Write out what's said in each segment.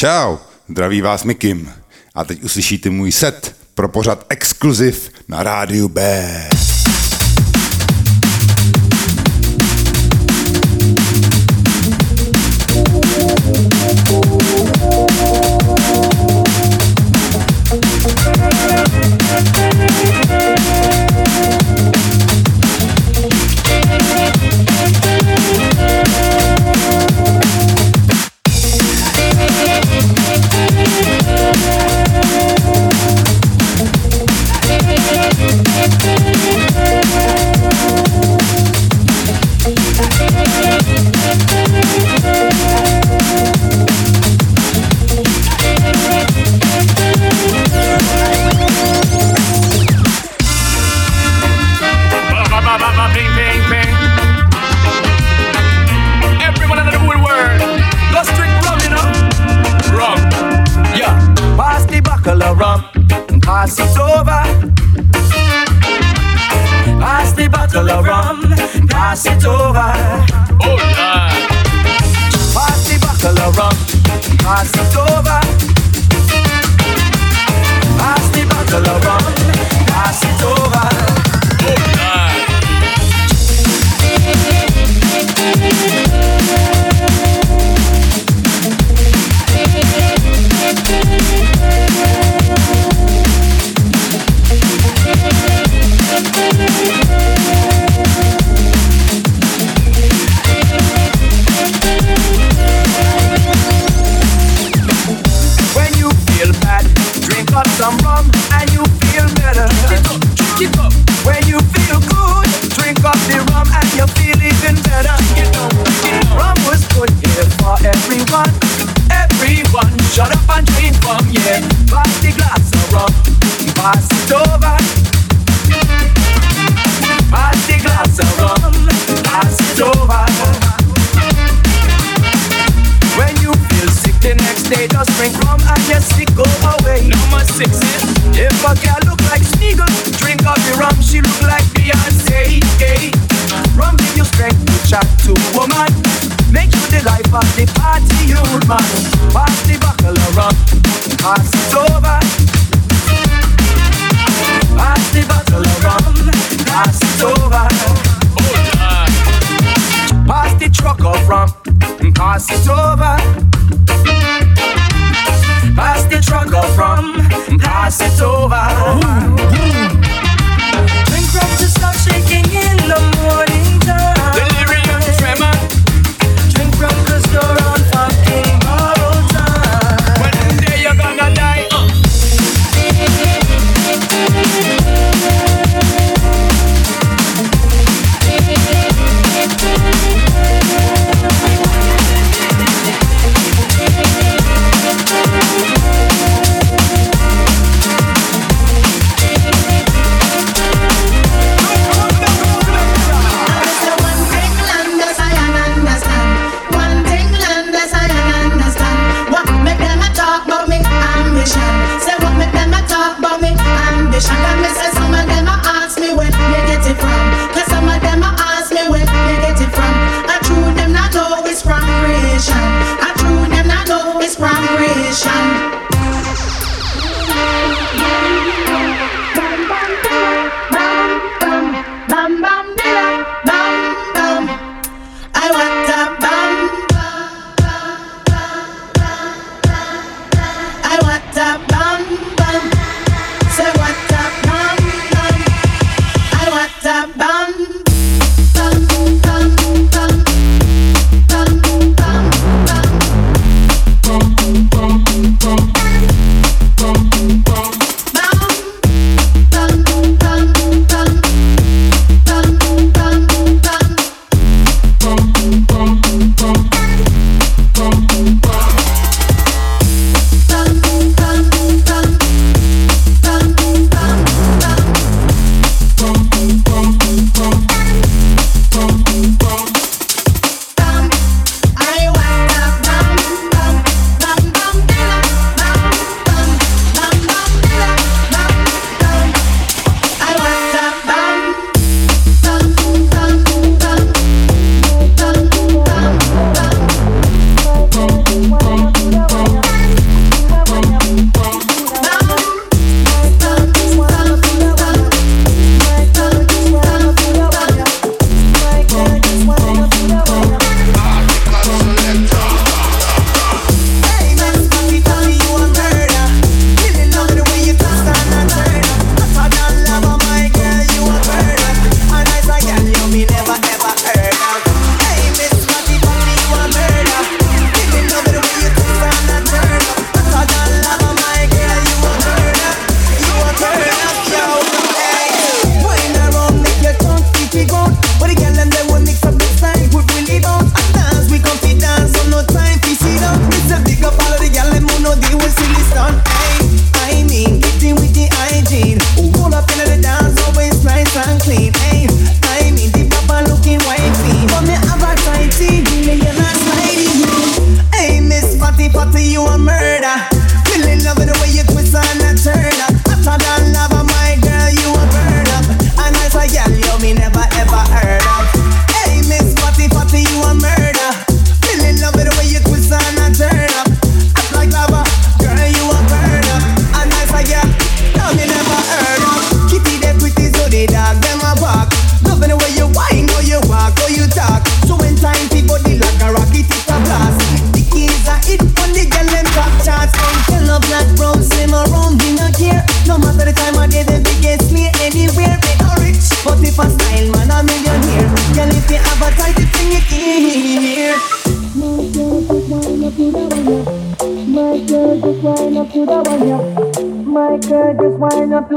Čau, zdraví vás Mikim. A teď uslyšíte můj set pro pořad exkluziv na rádiu B.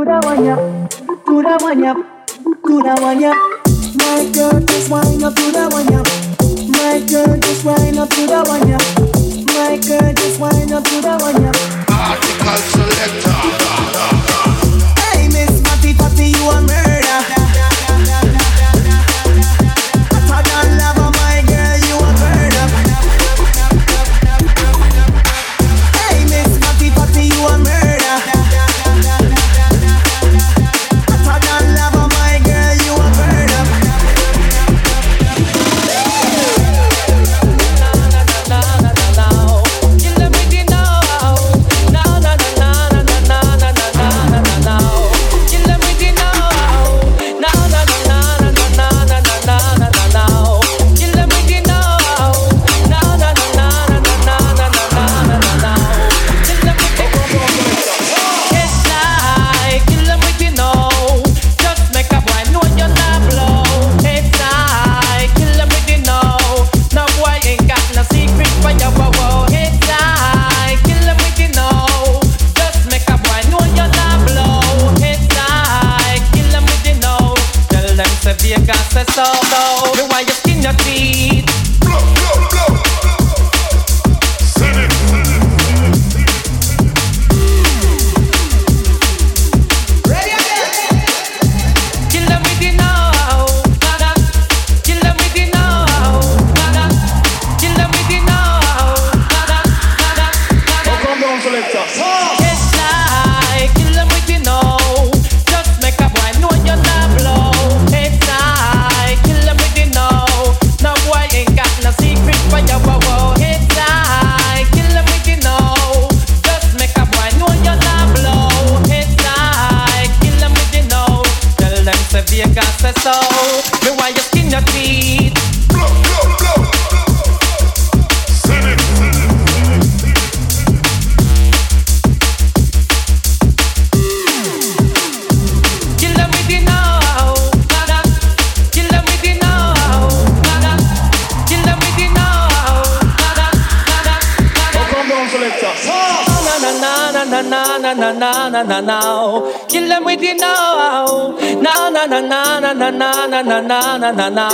Butura wanya, Butura wanya, one wanya. My girl, just wind up to the wanya. My girl, just wind up to the wanya. My girl, just wind up to the wanya. Article selector. na na na na na na na.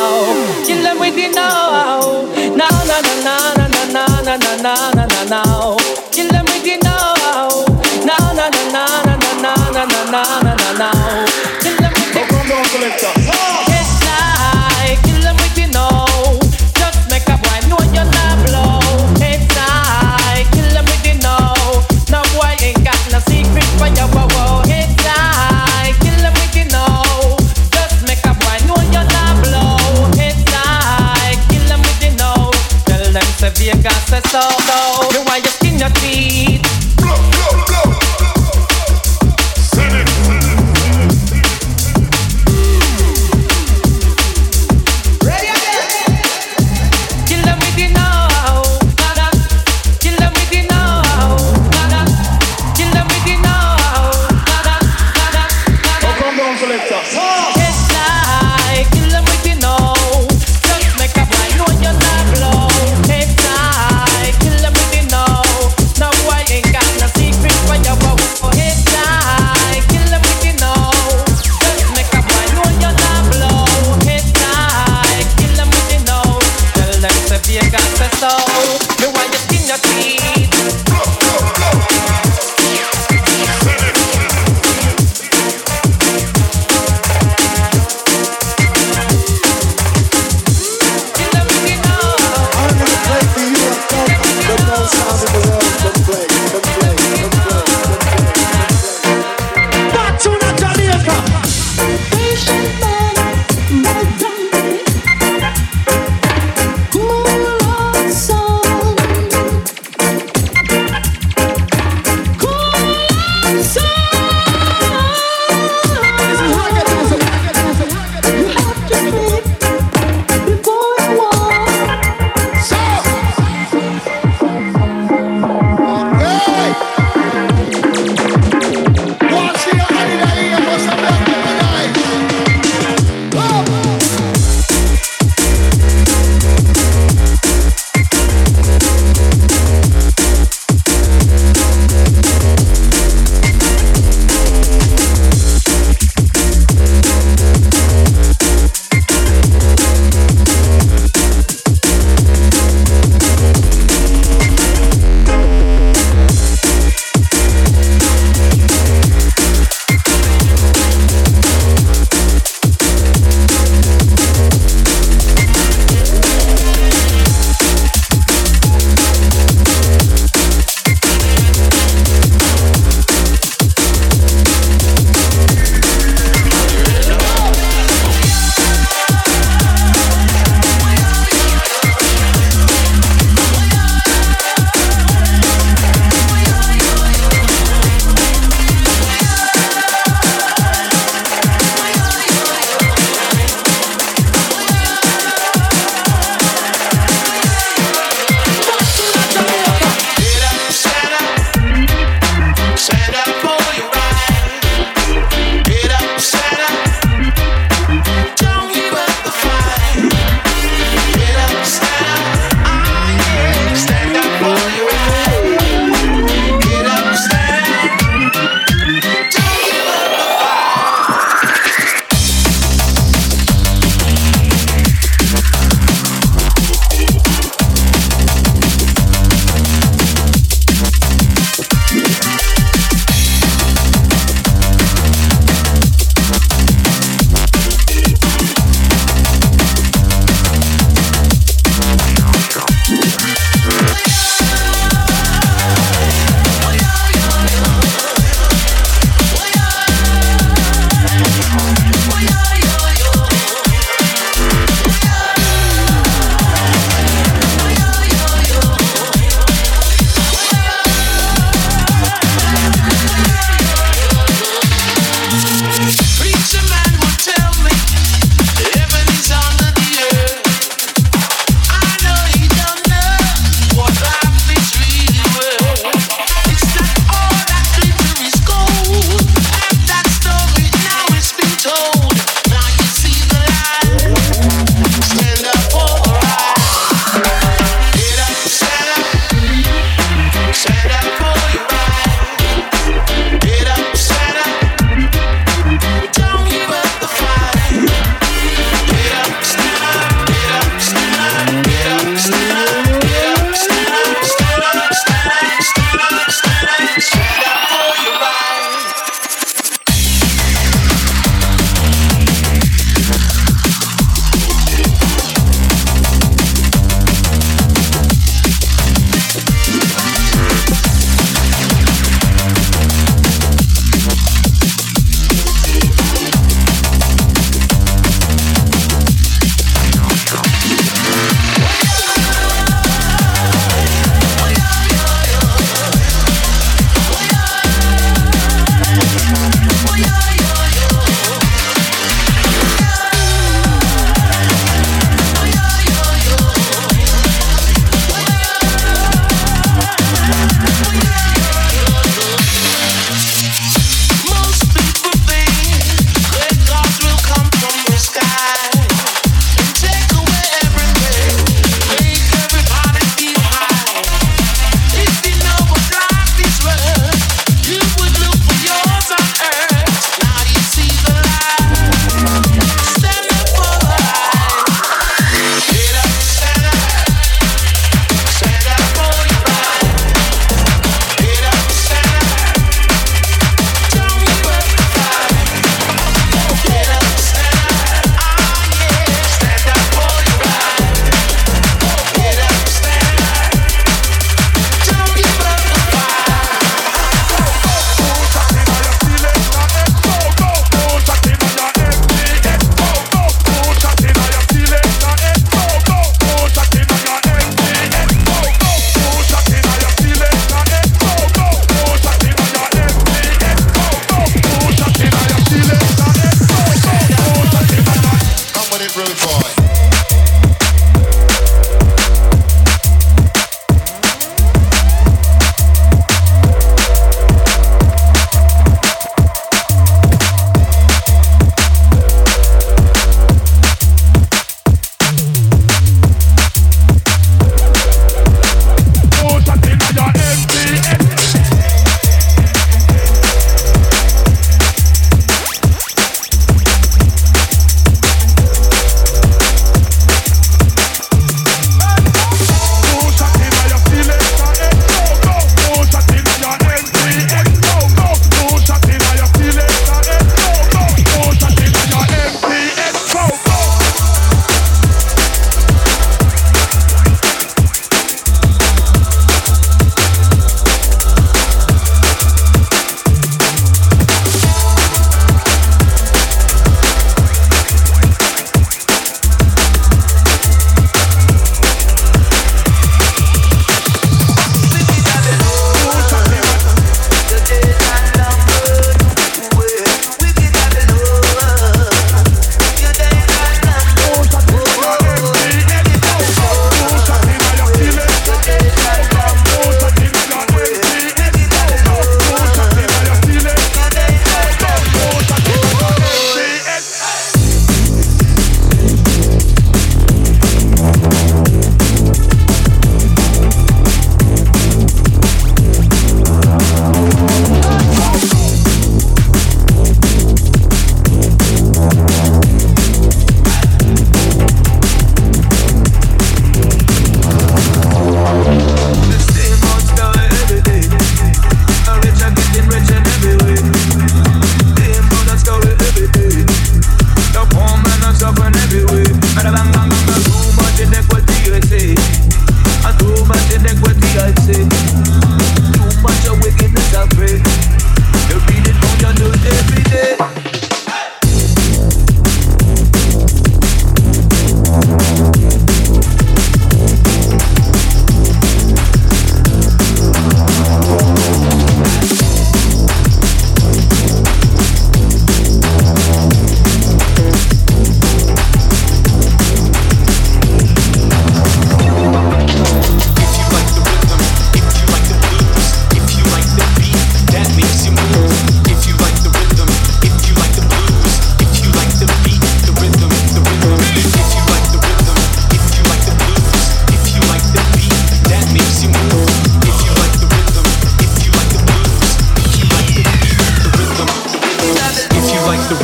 Kill them with the now. the Vegas soul. You want your skin, your teeth.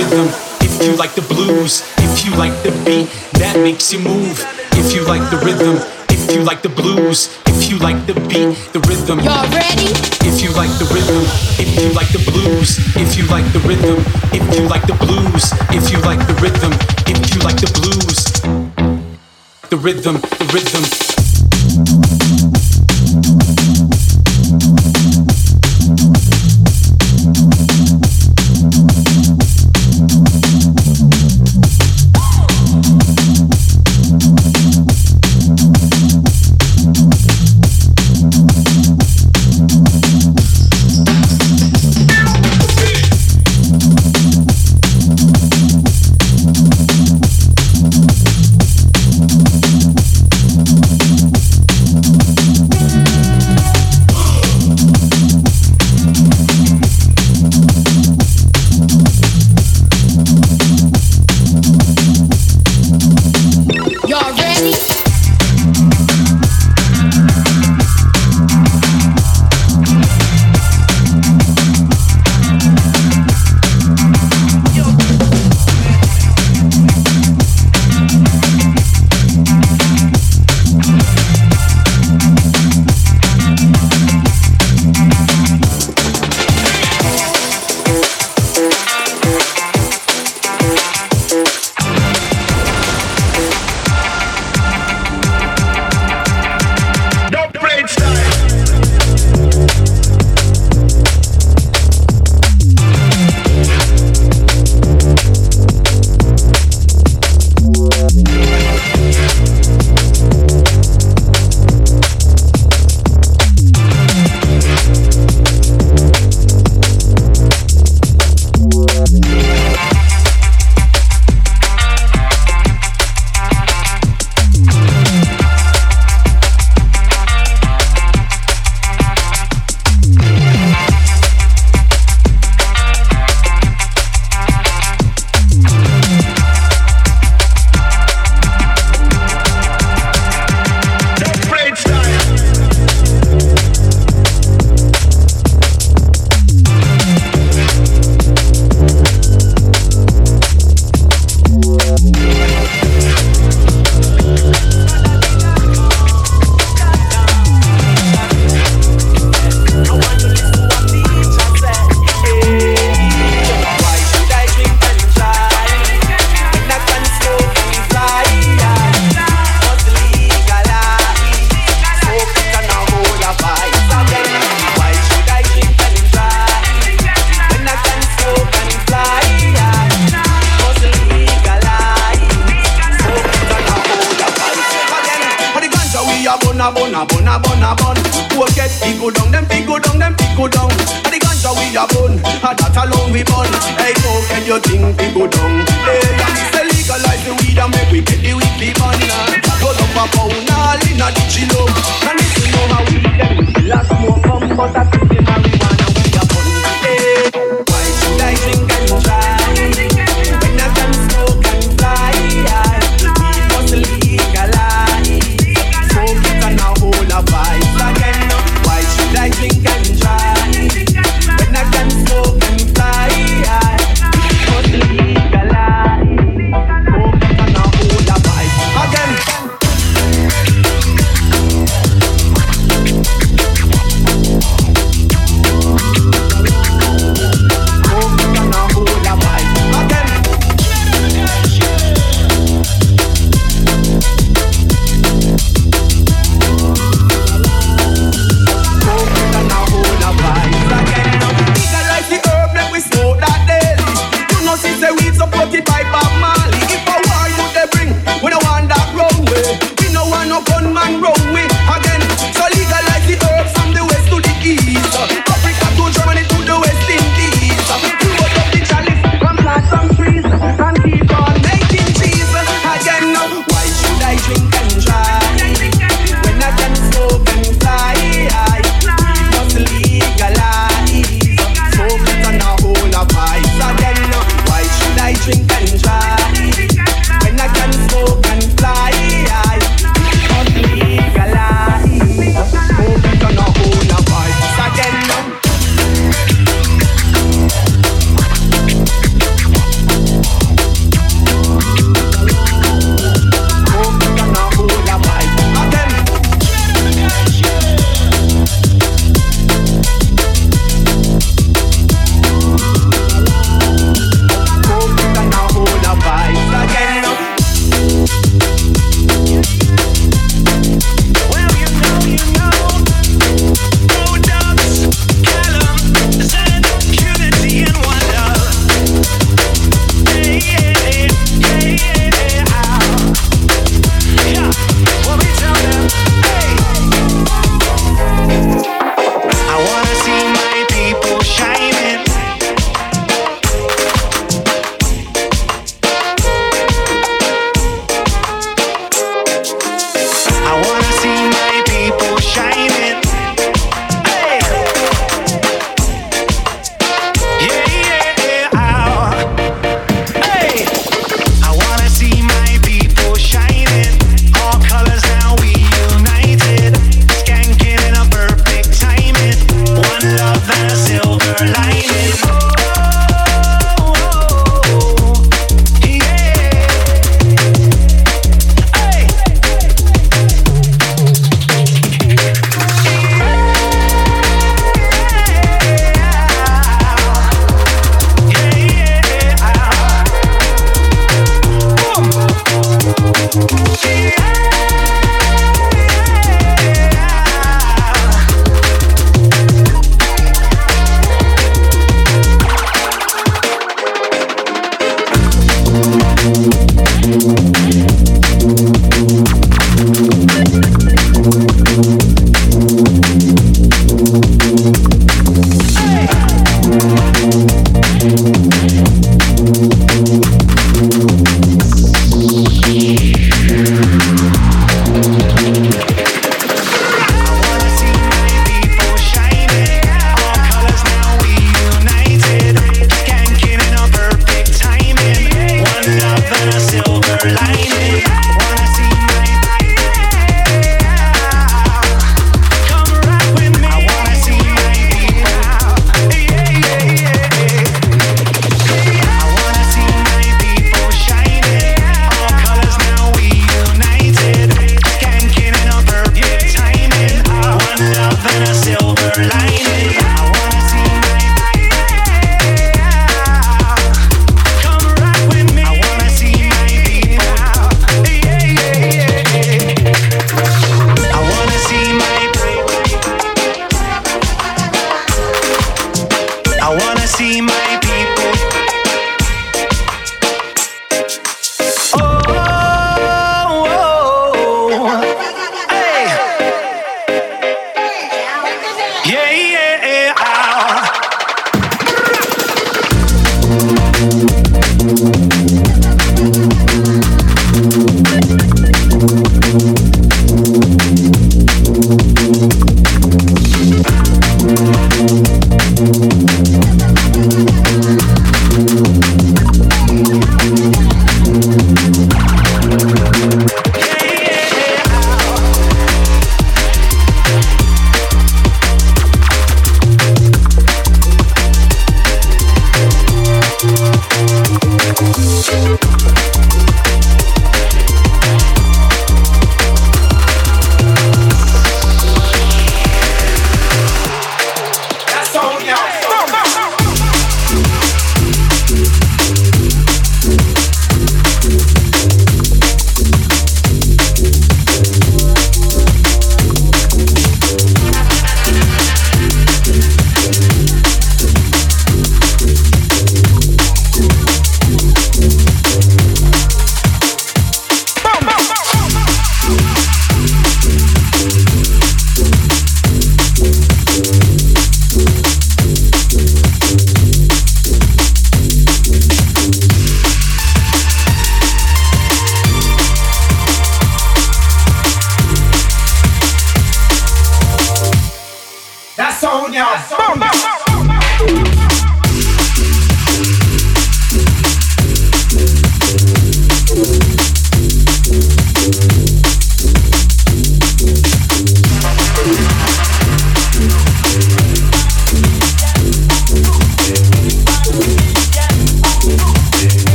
Rhythm, if you like the blues, if you like the beat that makes you move, if you like the rhythm, if you like the blues, if you like the beat, the rhythm. Y'all ready? If you like the rhythm, if you like the blues, if you like the rhythm, if you like the blues, if you like the rhythm, if you like the blues, the rhythm, the rhythm.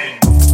Yeah.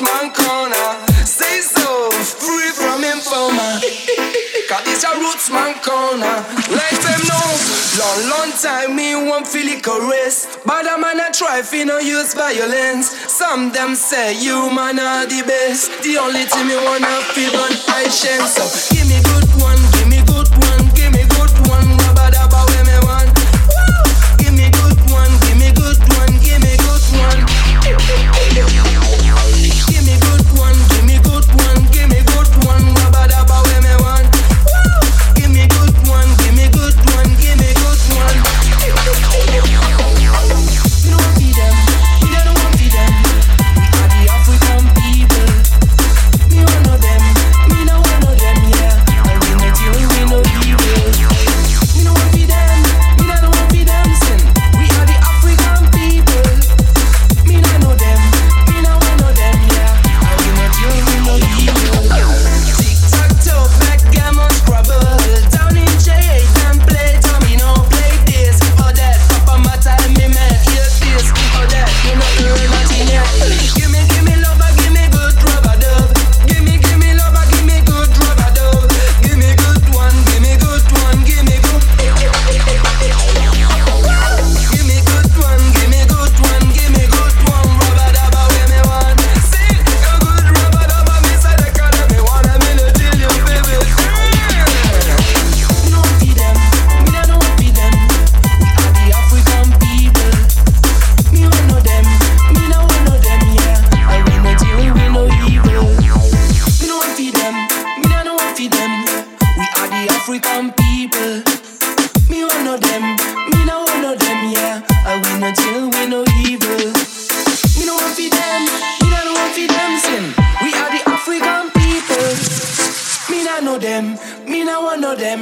man corner. Say so, free from informer. Cause this a roots man corner. Like them know, long, long time me won't feel it caress. But a man a try fi no use violence. Some them say you man are the best. The only thing me wanna feel on I shame. So give me good one, give me good one, give me good one. Rubber,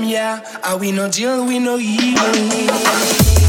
yeah. I we no deal, we no evil.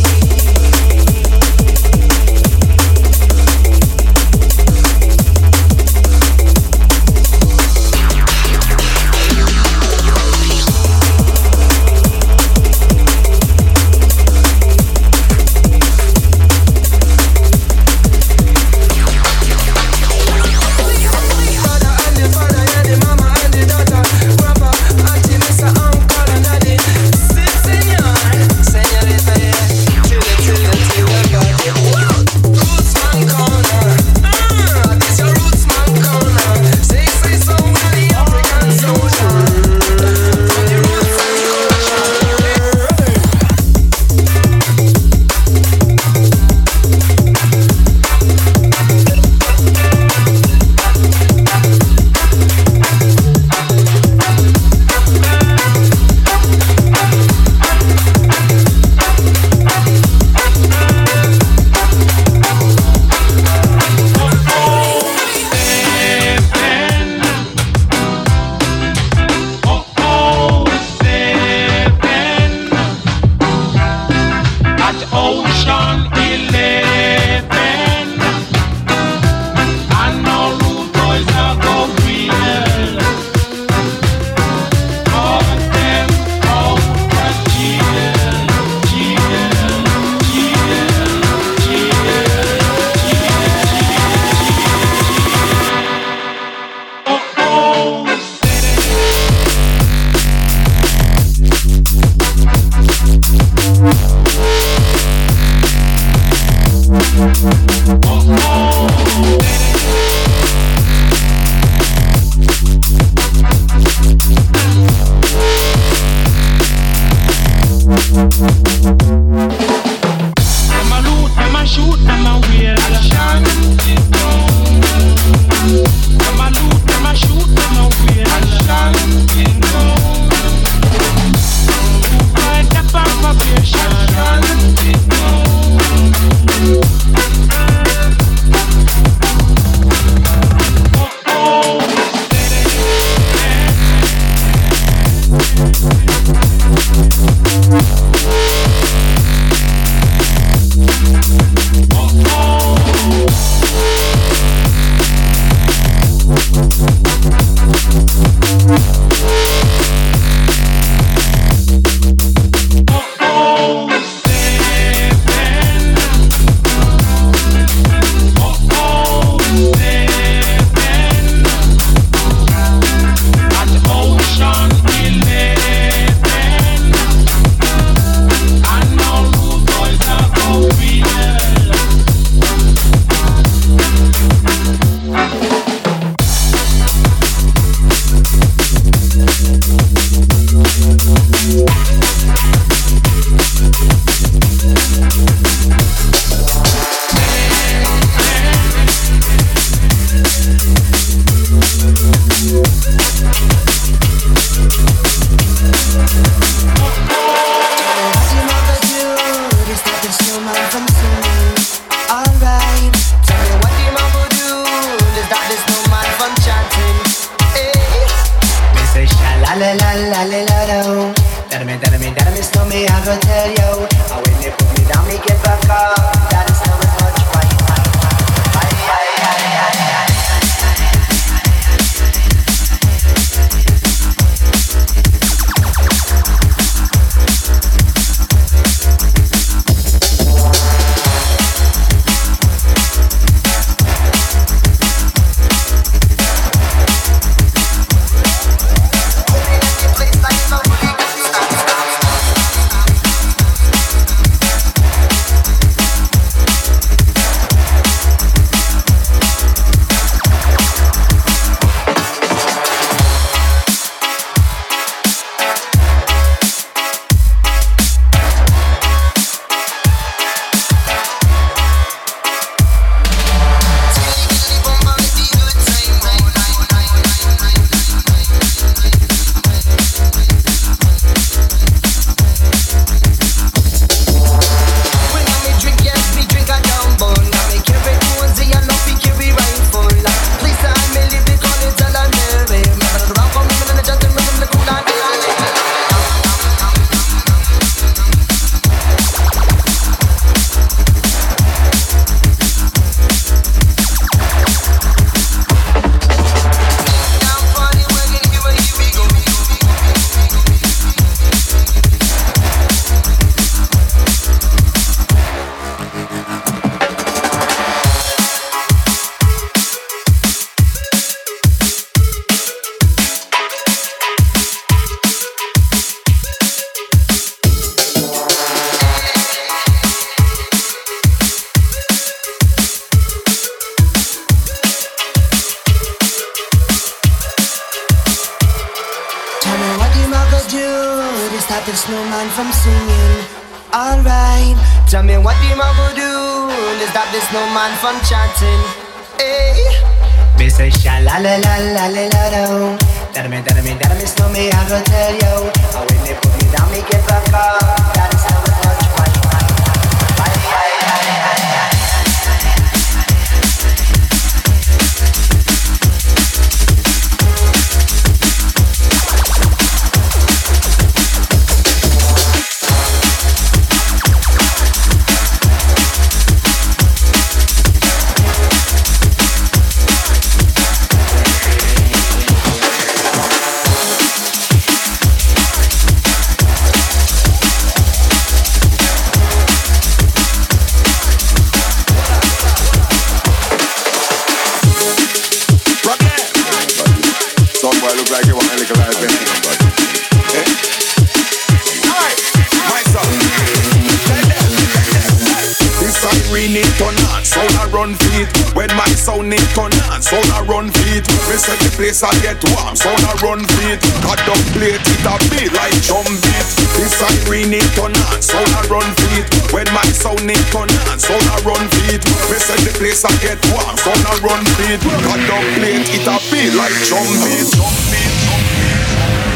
I get warm, so I run beat. Cut the plate, it a be like drum beat. This I green it on, so I run beat. When my sound it turn on, so I run beat. This is the place I get warm, so I run beat. Cut the plate, it a be like drum beat. Drum beat, drum beat.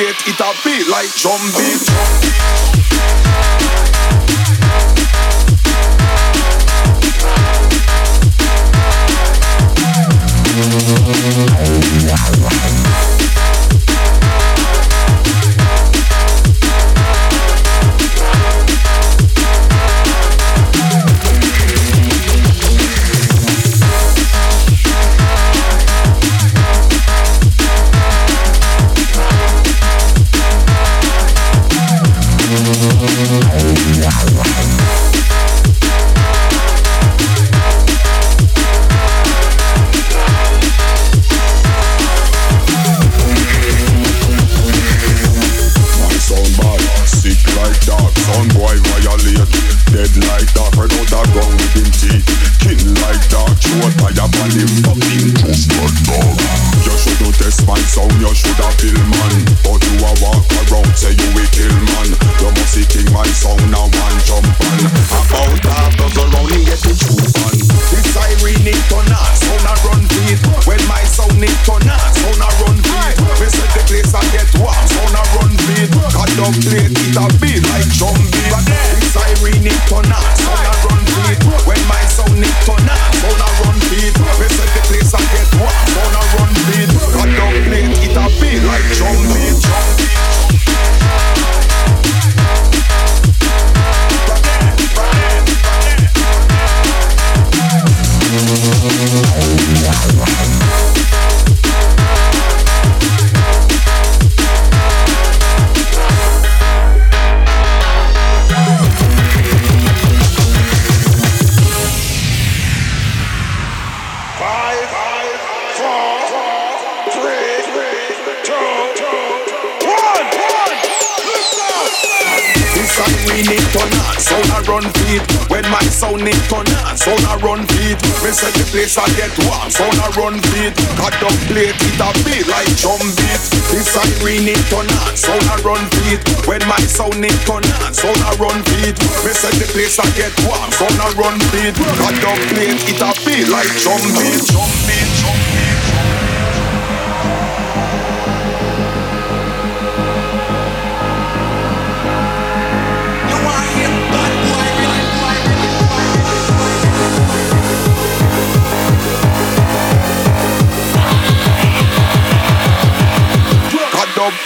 it'll be like zombies. run beat. I don't play it, a beat like drum beat. This siren it turn on, sound I run beat. When my sound it turn on, sound I run beat. Me set the place I get warm, sound I run beat. I don't play it a beat like drum beat.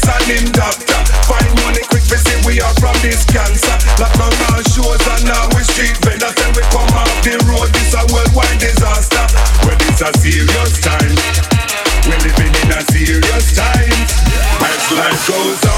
this and him doctor. Find money quick, visit we are from this cancer. Lock down our shows and now we street vendors. Then we come off the road, this a worldwide disaster. Well, it's a serious time. We're living in a serious time. As life goes on.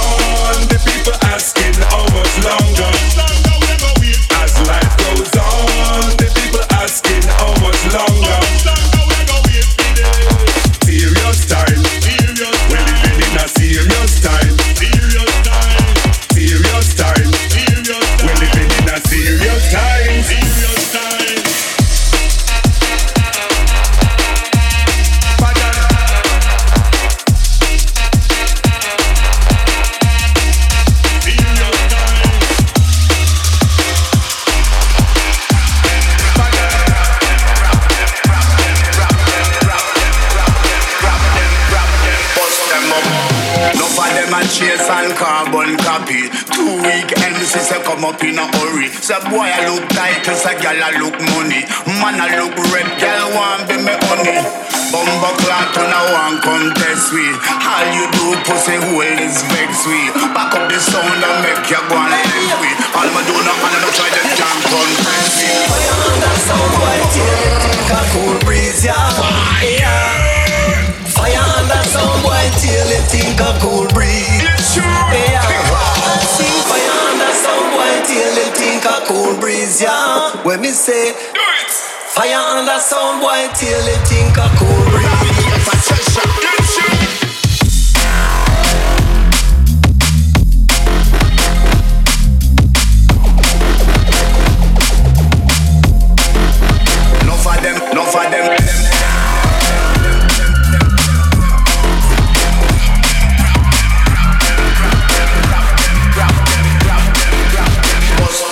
When me say, do it. Fire and a sound, boy, till they think I could breathe.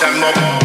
them up.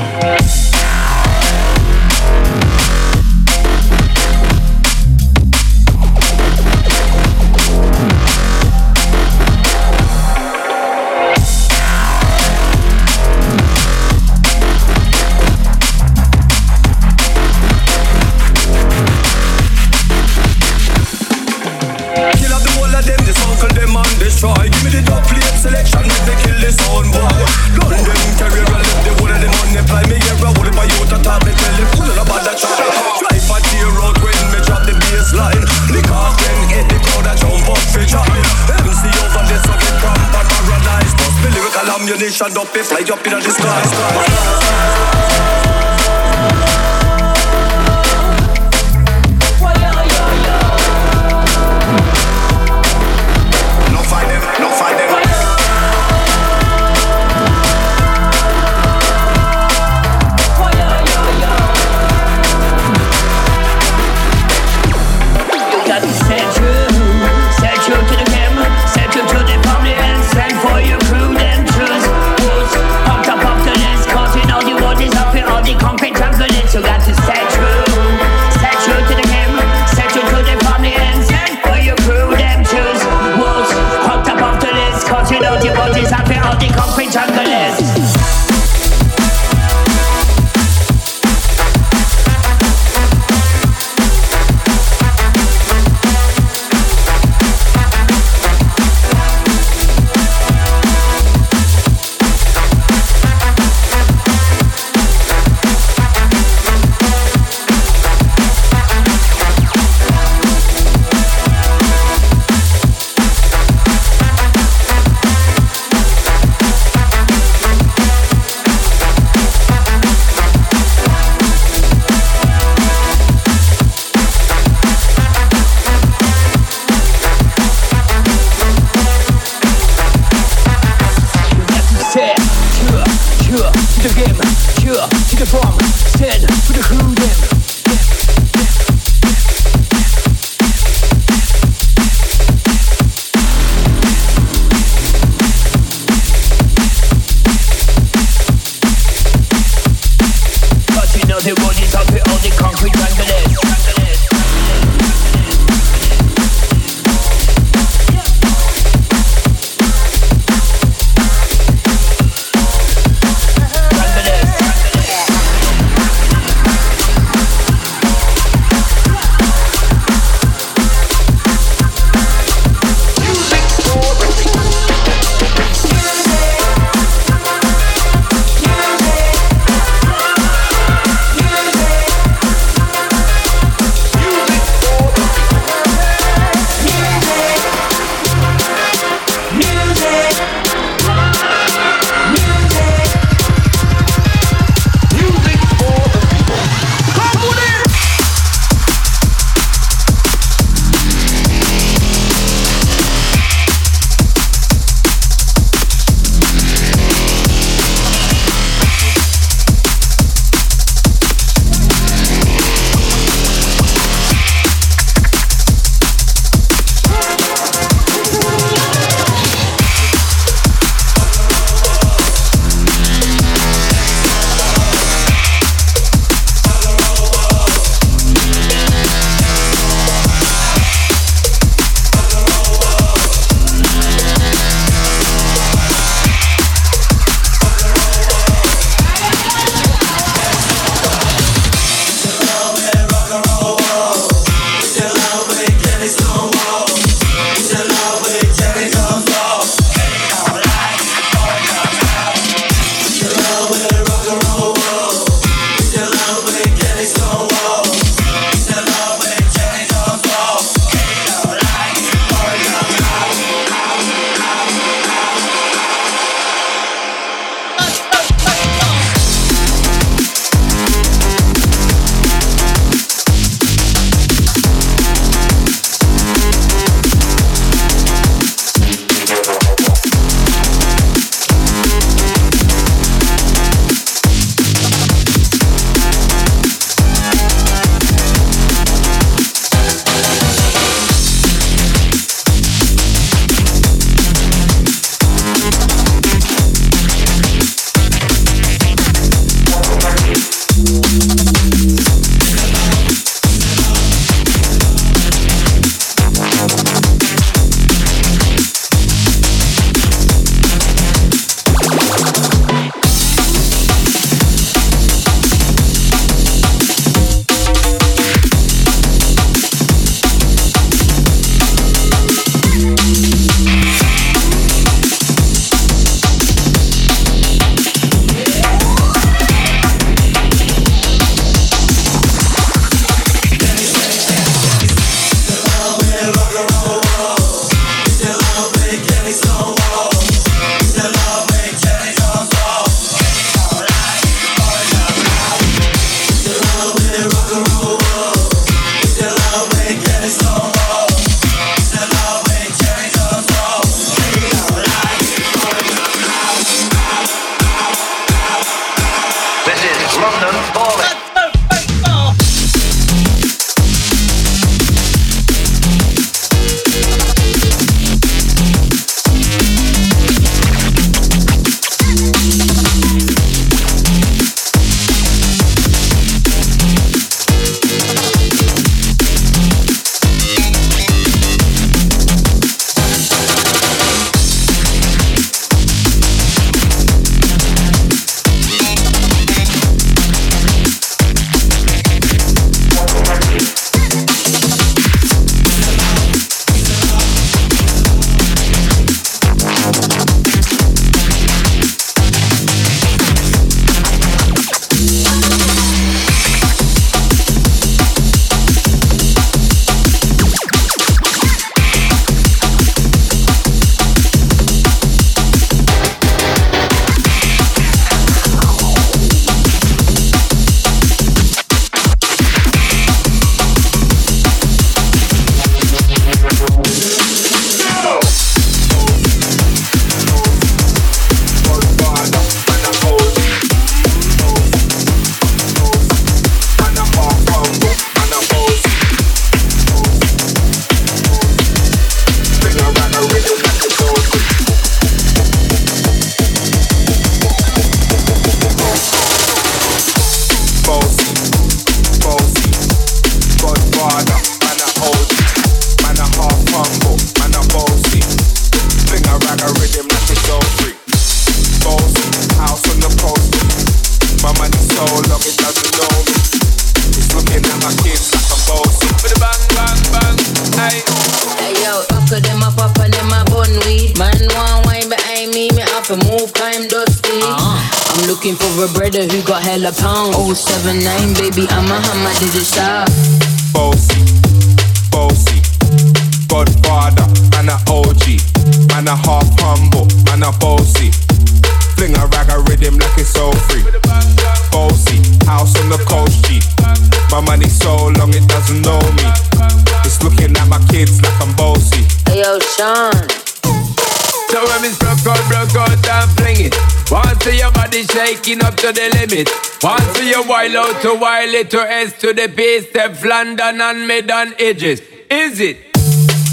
To wild it to S to the P step London and mid on edges. Is it?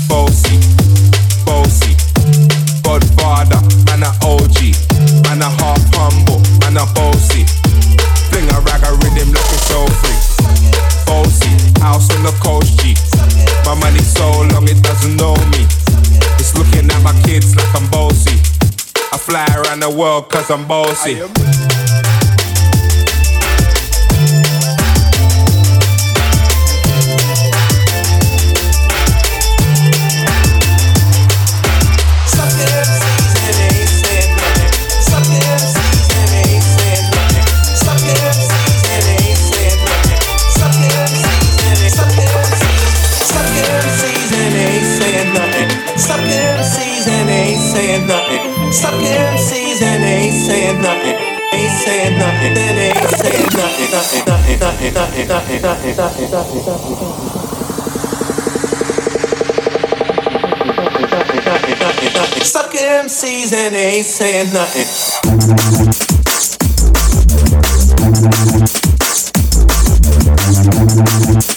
Bossy, bossy, Godfather, man a OG, man a half humble, man a bossy. Fling a rag a rhythm like it's so free. Bossy, house on the coast G. My money so long it doesn't know me. It's looking at my kids like I'm bossy. I fly around the world cause I'm bossy. Suck MCs and they ain't saying nothing. Ain't saying nothing. Then ain't saying nothing. Nothing. Nothing. Nothing. Nothing. Nothing. Nothing. Nothing. Nothing. Nothing. Suck MCs and ain't saying nothing. Suck